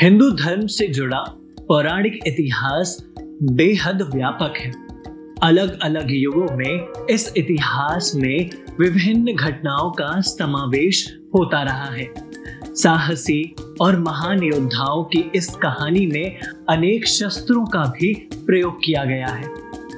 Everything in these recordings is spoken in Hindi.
हिंदू धर्म से जुड़ा पौराणिक इतिहास बेहद व्यापक है। अलग अलग युगों में इस इतिहास में विभिन्न घटनाओं का समावेश होता रहा है। साहसी और महान योद्धाओं की इस कहानी में अनेक शस्त्रों का भी प्रयोग किया गया है।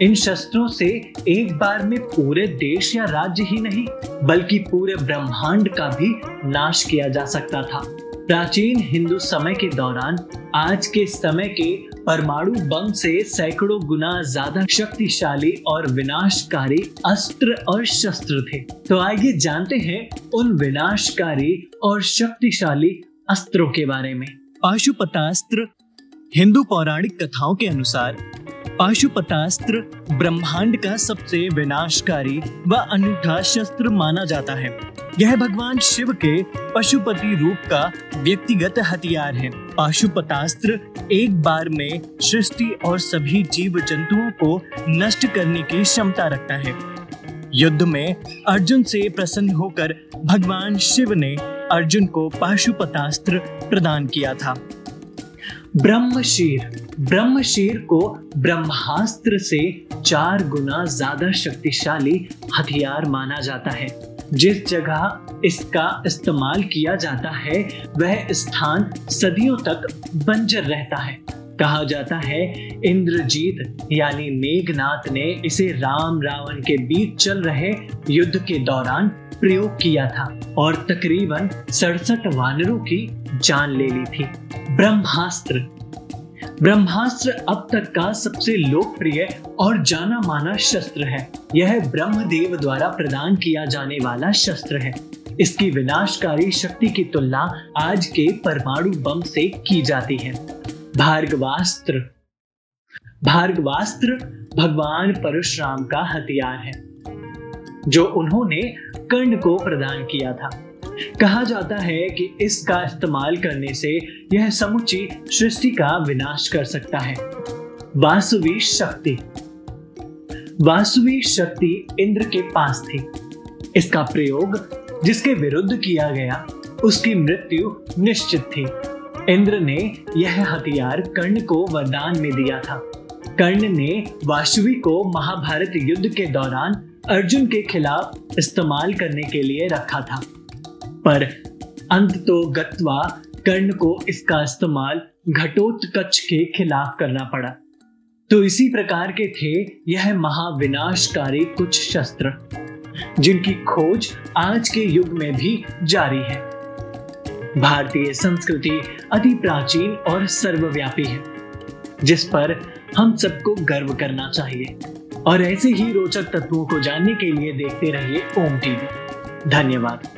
इन शस्त्रों से एक बार में पूरे देश या राज्य ही नहीं, बल्कि पूरे ब्रह्मांड का भी नाश किया जा सकता था। प्राचीन हिंदू समय के दौरान, आज के समय के परमाणु बम से सैकड़ों गुना ज़्यादा शक्तिशाली और विनाशकारी अस्त्र और शस्त्र थे। तो आइए जानते हैं उन विनाशकारी और शक्तिशाली अस्त्रों के बारे में। पाशुपतास्त्र हिंदू पौराणिक कथाओं के अनुसार पाशुपतास्त्र ब्रह्मांड का सबसे विनाशकारी व अनूठा शस्त्र माना जाता है। यह भगवान शिव के पशुपति रूप का व्यक्तिगत हथियार है। पाशुपतास्त्र एक बार में सृष्टि और सभी जीव जंतुओं को नष्ट करने की क्षमता रखता है। युद्ध में अर्जुन से प्रसन्न होकर भगवान शिव ने अर्जुन को पाशुपतास्त्र प्रदान किया था। ब्रह्मशीर। ब्रह्मशीर को ब्रह्मास्त्र से चार गुना ज़्यादा शक्तिशाली हथियार माना जाता है। जिस जगह इसका इस्तेमाल किया जाता है, वह स्थान सदियों तक बंजर रहता है। कहा जाता है, इंद्रजीत यानी मेघनाथ ने इसे राम रावण के बीच चल रहे युद्ध के दौरान प्रयोग किया था और तकरीबन सड़सठ वानरों की जान ले ली थी। ब्रह्मास्त्र। ब्रह्मास्त्र अब तक का सबसे लोकप्रिय और जाना माना शस्त्र है। यह ब्रह्मदेव द्वारा प्रदान किया जाने वाला शस्त्र है। इसकी विनाशकारी शक्ति की तुलना आज के परमाणु बम से की जाती है। भार्गवास्त्र। भार्गवास्त्र भगवान परशुराम का हथियार है, जो उन्होंने कर्ण को प्रदान किया था। कहा जाता है कि इसका इस्तेमाल करने से यह समुची सृष्टि का विनाश कर सकता है। वासुवी शक्ति। वासुवी शक्ति इंद्र के पास थी। इसका प्रयोग जिसके विरुद्ध किया गया, उसकी मृत्यु निश्चित थी। इंद्र ने यह हथियार कर्ण को वरदान में दिया था। कर्ण ने वासुवी को महाभारत युद्ध के दौरान अर्जुन के खिलाफ इस्तेमाल करने के लिए रखा था। पर अंत तो गत्वा कर्ण को इसका इस्तेमाल घटोत्कच के खिलाफ करना पड़ा। तो इसी प्रकार के थे यह महाविनाशकारी कुछ शस्त्र, जिनकी खोज आज के युग में भी जारी है। भारतीय संस्कृति अति प्राचीन और सर्वव्यापी है, जिस पर हम सबको गर्व करना चाहिए। और ऐसे ही रोचक तत्वों को जानने के लिए देखते रहिए ओम टीवी। धन्यवाद।